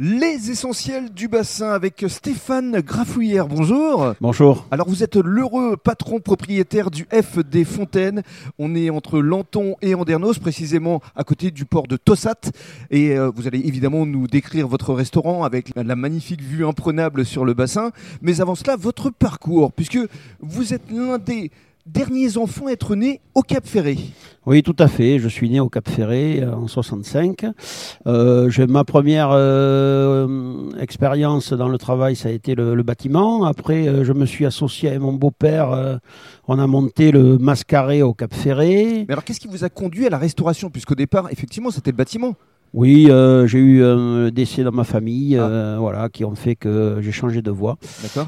Les essentiels du bassin avec Stéphane Grafouillère. Bonjour. Bonjour. Alors vous êtes l'heureux patron propriétaire du F des Fontaines. On est entre Lanton et Andernos, précisément à côté du port de Tossat. Et euh, vous allez évidemment nous décrire votre restaurant avec la magnifique vue imprenable sur le bassin. Mais avant cela, votre parcours, puisque vous êtes l'un des derniers enfants à être nés au Cap Ferré. Oui, tout à fait. Je suis né au Cap Ferré euh, en 65. Euh, j'ai ma première euh, expérience dans le travail, ça a été le, le bâtiment. Après, euh, je me suis associé avec mon beau-père. on a monté le Mascaré au Cap Ferré. Mais alors qu'est-ce qui vous a conduit à la restauration? Puisqu'au départ, effectivement, c'était le bâtiment. Oui, euh, j'ai eu un décès dans ma famille, euh, voilà, qui ont fait que j'ai changé de voie.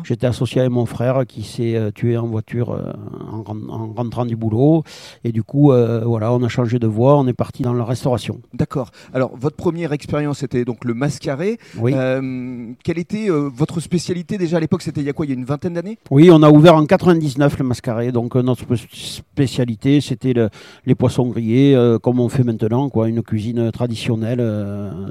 J'étais associé avec mon frère qui s'est tué en voiture euh, en, ren- en rentrant du boulot. Et du coup, euh, voilà, on a changé de voie, on est parti dans la restauration. D'accord. Alors, votre première expérience était donc le mascaré. Oui. Euh, quelle était euh, votre spécialité déjà à l'époque? C'était il y a quoi? Il y a une vingtaine d'années? Oui, on a ouvert en 99 le Mascaré. Donc notre spé- spécialité, c'était le- les poissons grillés, comme on fait maintenant, quoi, une cuisine traditionnelle,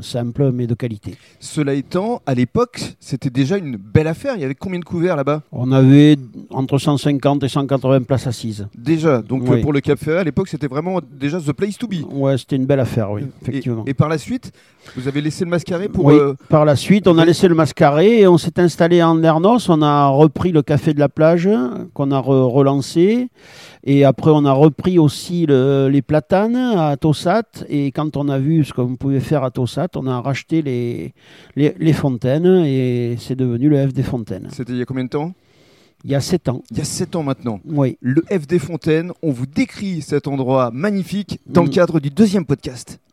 simple mais de qualité. Cela étant, à l'époque, c'était déjà une belle affaire. Il y avait combien de couverts là-bas? On avait entre 150 et 180 places assises. Déjà. Donc, Oui. pour le Cap Ferret, à l'époque, c'était vraiment déjà the place to be. Ouais, c'était une belle affaire, oui, effectivement. et par la suite, vous avez laissé le mascaré pour. Oui, euh, par la suite, on a laissé le Mascaré et on s'est installé en Ernos. On a repris le café de la plage qu'on a re- relancé. Et après, on a repris aussi le- les platanes à Tossat. Et quand on a vu ce qu'on pouvait faire à Tossat, on a racheté les, les, les fontaines et c'est devenu le F des fontaines. C'était il y a combien de temps? Il y a sept ans. Il y a 7 ans maintenant. Oui. Le F des Fontaines, on vous décrit cet endroit magnifique dans le cadre du deuxième podcast.